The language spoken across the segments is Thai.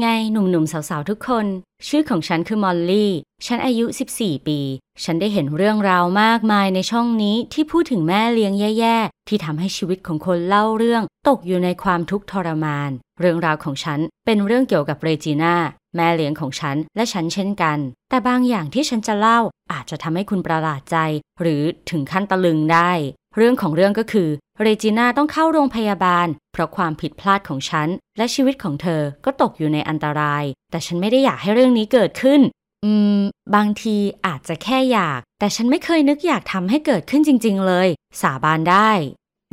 ไงหนุ่มๆ สาวๆ ทุกคน ชื่อของฉันคือมอลลี่ ฉันอายุ 14 ปี ฉันได้เห็นเรื่องราวมากมายในช่องนี้ที่พูดถึงแม่เลี้ยงแย่ๆ ที่ทำให้ชีวิตของคนเล่าเรื่อง ตกอยู่ในความทุกข์ทรมาน เรื่องราวของฉันเป็นเรื่องเกี่ยวกับเรจิน่าแม่เลี้ยงของฉันและฉันเช่นกัน แต่บางอย่างที่ฉันจะเล่าอาจจะทำให้คุณประหลาดใจ หรือถึงขั้นตะลึงได้ เรื่องของเรื่องก็คือ เรจิน่าต้องเข้าโรงพยาบาล เพราะความผิดพลาดของฉัน และชีวิตของเธอก็ตกอยู่ในอันตราย แต่ฉันไม่ได้อยากให้เรื่องนี้เกิดขึ้น อืม บางทีอาจจะแค่อยาก แต่ฉันไม่เคยนึกอยากทำให้เกิดขึ้นจริง ๆ เลย สาบานได้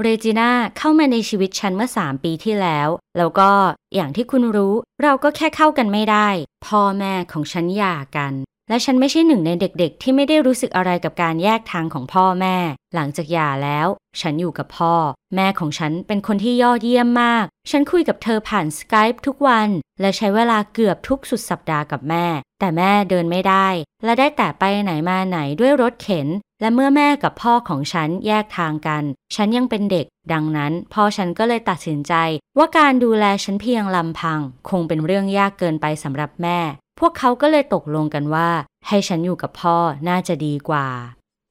เรจิน่าเข้ามาในชีวิตฉันเมื่อสามปีที่แล้ว แล้วก็อย่างที่คุณรู้ เราก็แค่เข้ากันไม่ได้ พ่อแม่ของฉันหย่ากัน และฉันไม่ใช่หนึ่งในเด็กๆ ที่ไม่ได้รู้สึกอะไรกับการแยกทางของพ่อแม่ หลังจากหย่าแล้ว ฉันอยู่กับพ่อ แม่ของฉันเป็นคนที่ยอดเยี่ยมมาก ฉันคุยกับเธอผ่านสกายทุกวัน และใช้เวลาเกือบทุกสุดสัปดาห์กับแม่ แต่แม่เดินไม่ได้ และได้แต่ไปไหนมาไหนด้วยรถเข็น และเมื่อแม่กับพ่อของฉันแยกทางกัน ฉันยังเป็นเด็ก ดังนั้นพ่อฉันก็เลยตัดสินใจ ว่าการดูแลฉันเพียงลำพัง คงเป็นเรื่องยากเกินไปสำหรับแม่ พวกเขาก็เลยตกลงกันว่า ให้ฉันอยู่กับพ่อน่าจะดีกว่า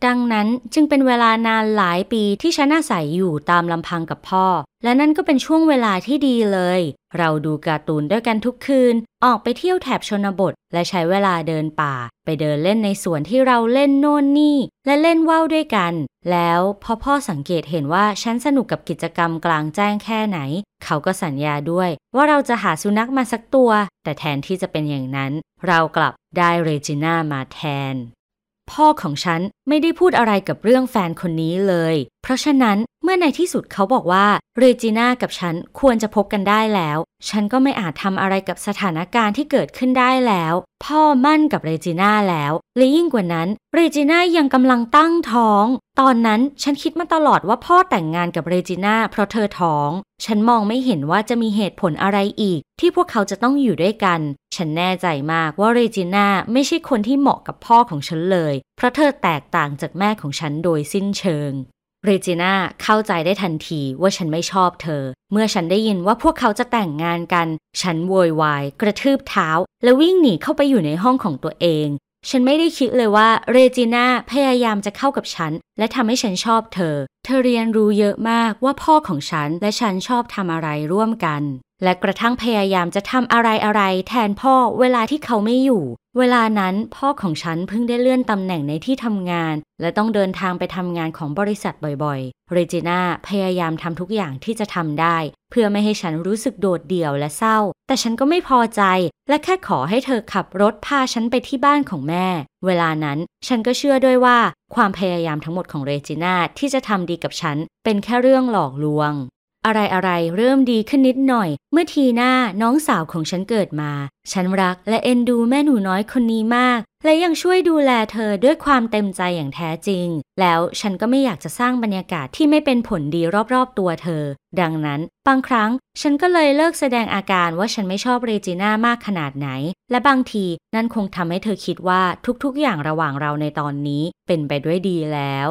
ดังนั้นจึงเป็นเวลานานหลายปีที่ฉันอาศัยอยู่ตามลำพังกับพ่อ และนั่นก็เป็นช่วงเวลาที่ดีเลย เราดูการ์ตูนด้วยกันทุกคืน ออกไปเที่ยวแถบชนบท และใช้เวลาเดินป่า ไปเดินเล่นในสวนที่เราเล่นโน่นนี่ และเล่นว่าวด้วยกัน แล้วพอพ่อสังเกตเห็นว่าฉันสนุกกับกิจกรรมกลางแจ้งแค่ไหน เขาก็สัญญาด้วย ว่าเราจะหาสุนัขมาสักตัว แต่แทนที่จะเป็นอย่างนั้น เรากลับได้เรจิน่ามาแทน พ่อของฉันไม่ได้พูดอะไรกับเรื่องแฟนคนนี้เลย เพราะฉะนั้นเมื่อในที่สุดเขาบอกว่าเรจิน่ากับฉันควรจะพบกันได้แล้ว ฉันก็ไม่อาจทำอะไรกับสถานการณ์ที่เกิดขึ้นได้แล้ว พ่อหมั้นกับเรจิน่าแล้ว และยิ่งกว่านั้น เรจิน่ายังกำลังตั้งท้อง ตอนนั้นฉันคิดมาตลอดว่าพ่อแต่งงานกับเรจิน่าเพราะเธอท้อง ฉันมองไม่เห็นว่าจะมีเหตุผลอะไรอีก ที่พวกเขาจะต้องอยู่ด้วยกัน ฉันแน่ใจมากว่าเรจิน่าไม่ใช่คนที่เหมาะกับพ่อของฉันเลย เพราะเธอแตกต่างจากแม่ของฉันโดยสิ้นเชิง เรจิน่าเข้าใจได้ทันทีว่าฉันไม่ชอบเธอ เมื่อฉันได้ยินว่าพวกเขาจะแต่งงานกัน ฉันโวยวาย กระทืบเท้า และวิ่งหนีเข้าไปอยู่ในห้องของตัวเอง ฉันไม่ได้คิดเลยว่าเรจิน่าพยายามจะเข้ากับฉัน และทำให้ฉันชอบเธอ เธอเรียนรู้เยอะมากว่าพ่อของฉันและฉันชอบทำอะไรร่วมกัน และกระทั่งพยายามจะทำอะไรอะไรแทนพ่อเวลาที่เขาไม่อยู่ เวลานั้นพ่อของฉันเพิ่งได้เลื่อนตำแหน่งในที่ทำงาน และต้องเดินทางไปทำงานของบริษัทบ่อยๆ เรจิน่าพยายามทำทุกอย่างที่จะทำได้ เพื่อไม่ให้ฉันรู้สึกโดดเดี่ยวและเศร้า แต่ฉันก็ไม่พอใจ และแค่ขอให้เธอขับรถพาฉันไปที่บ้านของแม่ เวลานั้นฉันก็เชื่อด้วยว่า ความพยายามทั้งหมดของเรจิน่าที่จะทำดีกับฉันเป็นแค่เรื่องหลอกลวง อะไรอะไรเริ่มดีขึ้นนิดหน่อย เมื่อทีหน้าน้องสาวของฉันเกิดมา ฉันรักและเอ็นดูแม่หนูน้อยคนนี้มาก และยังช่วยดูแลเธอด้วยความเต็มใจอย่างแท้จริง แล้วฉันก็ไม่อยากจะสร้างบรรยากาศที่ไม่เป็นผลดีรอบๆตัวเธอ ดังนั้น บางครั้งฉันก็เลยเลิกแสดงอาการว่าฉันไม่ชอบเรจิน่ามากขนาดไหน และบางทีนั่นคงทำให้เธอคิดว่าทุกๆ อย่างระหว่างเราในตอนนี้เป็นไปด้วยดีแล้ว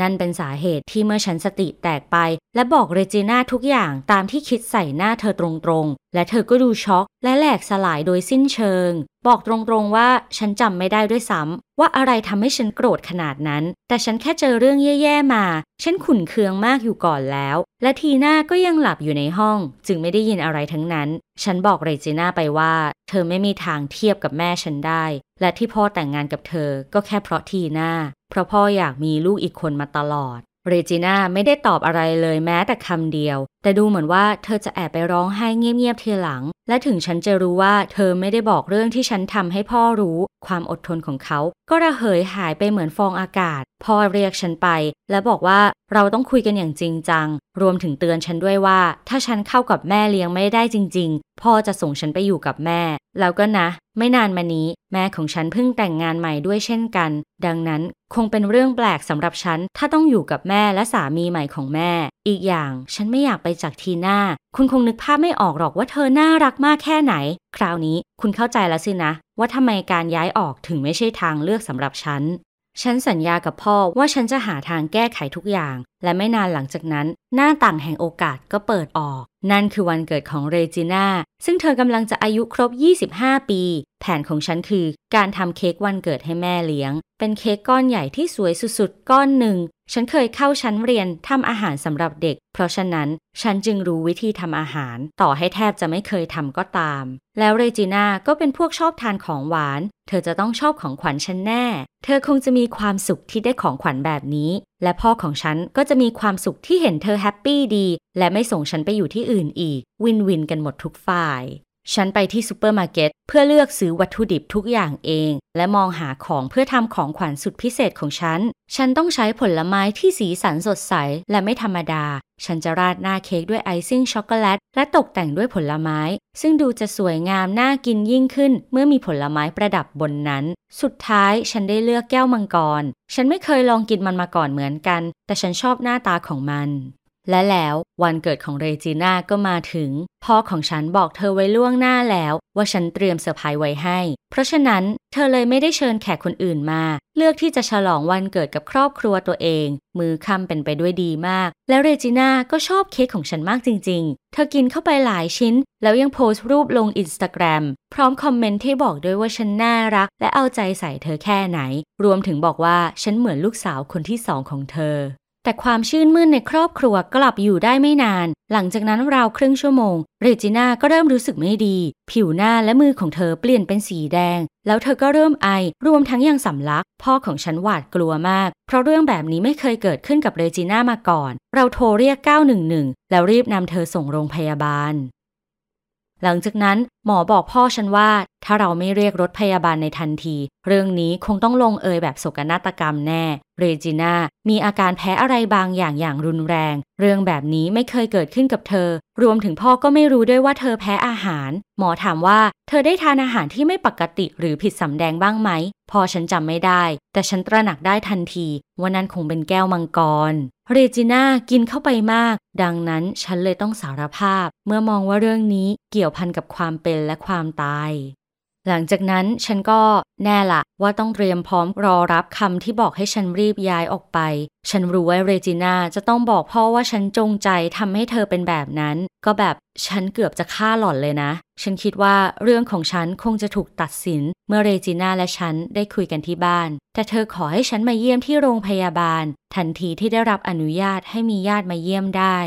นั่นเป็นสาเหตุที่เมื่อฉันสติแตกไป และบอกเรจิน่าทุกอย่างตามที่คิดใส่หน้าเธอตรงๆ และเธอก็ดูช็อก และแหลกสลายโดยสิ้นเชิง บอกตรงๆว่าฉันจำไม่ได้ด้วยซ้ำ ว่าอะไรทำให้ฉันโกรธขนาดนั้น แต่ฉันแค่เจอเรื่องแย่ๆมา ฉันขุนเคืองมากอยู่ก่อนแล้ว และทีน่าก็ยังหลับอยู่ในห้อง จึงไม่ได้ยินอะไรทั้งนั้น ฉันบอกเรจิน่าไปว่า เธอไม่มีทางเทียบกับแม่ฉันได้ และที่พ่อแต่งงานกับเธอก็แค่เพราะทีน่าเพราะพ่ออยากมีลูกอีกคนมาตลอด เรจิน่าไม่ได้ตอบอะไรเลยแม้แต่คำเดียว แต่ดูเหมือนว่าเธอจะแอบไปร้องไห้เงียบๆทีหลัง และถึงฉันจะรู้ว่าเธอไม่ได้บอกเรื่องที่ฉันทำให้พ่อรู้ ความอดทนของเขา ก็ระเหยหายไปเหมือนฟองอากาศ พ่อเรียกฉันไป และบอกว่าเราต้องคุยกันอย่างจริงจัง รวมถึงเตือนฉันด้วยว่า ถ้าฉันเข้ากับแม่เลี้ยงไม่ได้จริง ๆ พ่อจะส่งฉันไปอยู่กับแม่ แล้วก็นะ ไม่นานมานี้ แม่ของฉันเพิ่งแต่งงานใหม่ด้วยเช่นกัน ดังนั้นคงเป็นเรื่องแปลกสำหรับฉัน ถ้าต้องอยู่กับแม่และสามีใหม่ของแม่ อีกอย่างฉันไม่อยากไปจากทีน่าคุณคงนึกภาพไม่ออกหรอกว่าเธอน่ารักมากแค่ไหน คราวนี้คุณเข้าใจแล้วสินะ ว่าทำไมการย้ายออกถึงไม่ใช่ทางเลือกสำหรับฉันฉันสัญญากับพ่อว่าฉันจะหาทางแก้ไขทุกอย่าง และไม่นานหลังจากนั้น หน้าต่างแห่งโอกาสก็เปิดออก นั่นคือวันเกิดของเรจิน่า ซึ่งเธอกำลังจะอายุครบ 25 ปี แผนของฉันคือ การทำเค้กวันเกิดให้แม่เลี้ยง เป็นเค้กก้อนใหญ่ที่สวยสุดๆ ก้อนหนึ่ง ฉันเคยเข้าชั้นเรียนทำอาหารสำหรับเด็ก เพราะฉะนั้นฉันจึงรู้วิธีทำอาหาร ต่อให้แทบจะไม่เคยทำก็ตาม แล้วเรจิน่าก็เป็นพวกชอบทานของหวาน เธอจะต้องชอบของขวัญฉันแน่ เธอคงจะมีความสุขที่ได้ของขวัญแบบนี้ และพ่อของฉันก็จะมีความสุขที่เห็นเธอ happy ดี และไม่ส่งฉันไปอยู่ที่อื่นอีก win-win กันหมดทุกฝ่าย ฉันไปที่ซูเปอร์มาร์เก็ตเพื่อเลือกซื้อวัตถุดิบทุกอย่างเอง และมองหาของเพื่อทำของขวัญสุดพิเศษของฉัน ฉันต้องใช้ผลไม้ที่สีสันสดใสและไม่ธรรมดา ฉันจะราดหน้าเค้กด้วยไอซิ่งช็อกโกแลตและตกแต่งด้วยผลไม้ ซึ่งดูจะสวยงามน่ากินยิ่งขึ้น เมื่อมีผลไม้ประดับบนนั้น สุดท้ายฉันได้เลือกแก้วมังกร ฉันไม่เคยลองกินมันมาก่อนเหมือนกัน แต่ฉันชอบหน้าตาของมัน และแล้ววันเกิดของเรจิน่าก็มาถึง พ่อของฉันบอกเธอไว้ล่วงหน้าแล้วว่าฉันเตรียมเซอร์ไพรส์ไว้ให้ เพราะฉะนั้นเธอเลยไม่ได้เชิญแขกคนอื่นมา เลือกที่จะฉลองวันเกิดกับครอบครัวตัวเอง มื้อค่ำเป็นไปด้วยดีมาก แล้วเรจิน่าก็ชอบเค้กของฉันมากจริง ๆ เธอกินเข้าไปหลายชิ้น แล้วยังโพสต์รูปลงอินสตาแกรมพร้อมคอมเมนต์ที่บอกด้วยว่าฉันน่ารัก และเอาใจใส่เธอแค่ไหน รวมถึงบอกว่าฉันเหมือนลูกสาวคนที่สองของเธอ แต่ความชื่นมื่นในครอบครัวกลับอยู่ได้ไม่นาน หลังจากนั้นราวครึ่งชั่วโมงเรจิน่าก็เริ่มรู้สึกไม่ดี ผิวหน้าและมือของเธอเปลี่ยนเป็นสีแดง แล้วเธอก็เริ่มไอ รวมทั้งยังสำลัก พ่อของฉันหวาดกลัวมาก เพราะเรื่องแบบนี้ไม่เคยเกิดขึ้นกับเรจิน่ามาก่อน เราโทรเรียก 911 แล้วรีบนำเธอส่งโรงพยาบาลหลังจากนั้นหมอบอกพ่อฉันว่า ถ้าเราไม่เรียกรถพยาบาลในทันที เรื่องนี้คงต้องลงเอยแบบโศกนาฏกรรมแน่ เรจิน่ามีอาการแพ้อะไรบางอย่างอย่างรุนแรง เรื่องแบบนี้ไม่เคยเกิดขึ้นกับเธอ รวมถึงพ่อก็ไม่รู้ด้วยว่าเธอแพ้อาหาร หมอถามว่า เธอได้ทานอาหารที่ไม่ปกติหรือผิดสำแดงบ้างไหมพอฉันจำไม่ได้ แต่ฉันตระหนักได้ทันทีว่านั่นคงเป็นแก้วมังกร เรจิน่ากินเข้าไปมาก ดังนั้นฉันเลยต้องสารภาพ เมื่อมองว่าเรื่องนี้เกี่ยวพันกับความเป็นและความตาย หลังจากนั้นฉันก็แน่ละว่าต้องเตรียมพร้อมรอรับคำที่บอกให้ฉันรีบย้ายออกไป ฉันรู้ว่าเรจิน่าจะต้องบอกพ่อว่าฉันจงใจทำให้เธอเป็นแบบนั้น ก็แบบฉันเกือบจะฆ่าหล่อนเลยนะ ฉันคิดว่าเรื่องของฉันคงจะถูกตัดสิน เมื่อเรจิน่าและฉันได้คุยกันที่บ้าน แต่เธอขอให้ฉันมาเยี่ยมที่โรงพยาบาล ทันทีที่ได้รับอนุญาตให้มีญาติมาเยี่ยมได้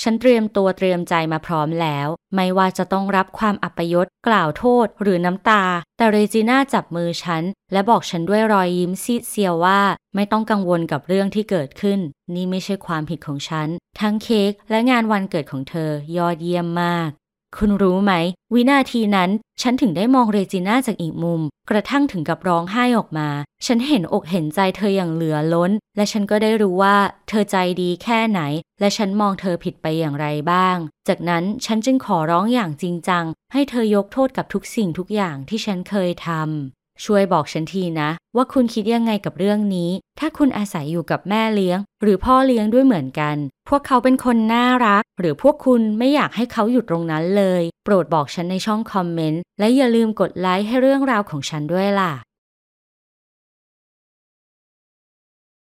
ฉันเตรียมตัวเตรียมใจมาพร้อมแล้ว ไม่ว่าจะต้องรับความอัปยศกล่าวโทษหรือน้ำตา แต่เรจิน่าจับมือฉัน และบอกฉันด้วยรอยยิ้มซีดเซียวว่า ไม่ต้องกังวลกับเรื่องที่เกิดขึ้น นี่ไม่ใช่ความผิดของฉัน ทั้งเค้กและงานวันเกิดของเธอยอดเยี่ยมมาก คุณรู้ไหม วินาทีนั้น ฉันถึงได้มองเรจิน่าจากอีกมุม กระทั่งถึงกับร้องไห้ออกมา ฉันเห็นอกเห็นใจเธออย่างเหลือล้น และฉันก็ได้รู้ว่า เธอใจดีแค่ไหน และฉันมองเธอผิดไปอย่างไรบ้าง จากนั้นฉันจึงขอร้องอย่างจริงจัง ให้เธอยกโทษกับทุกสิ่งทุกอย่างที่ฉันเคยทำ ช่วยบอกฉันทีนะ ว่าคุณคิดยังไงกับเรื่องนี้ ถ้าคุณอาศัยอยู่กับแม่เลี้ยง หรือพ่อเลี้ยงด้วยเหมือนกัน พวกเขาเป็นคนน่ารัก หรือพวกคุณไม่อยากให้เขาอยู่ตรงนั้นเลย โปรดบอกฉันในช่องคอมเมนต์ และอย่าลืมกดไลค์ให้เรื่องราวของฉันด้วยล่ะ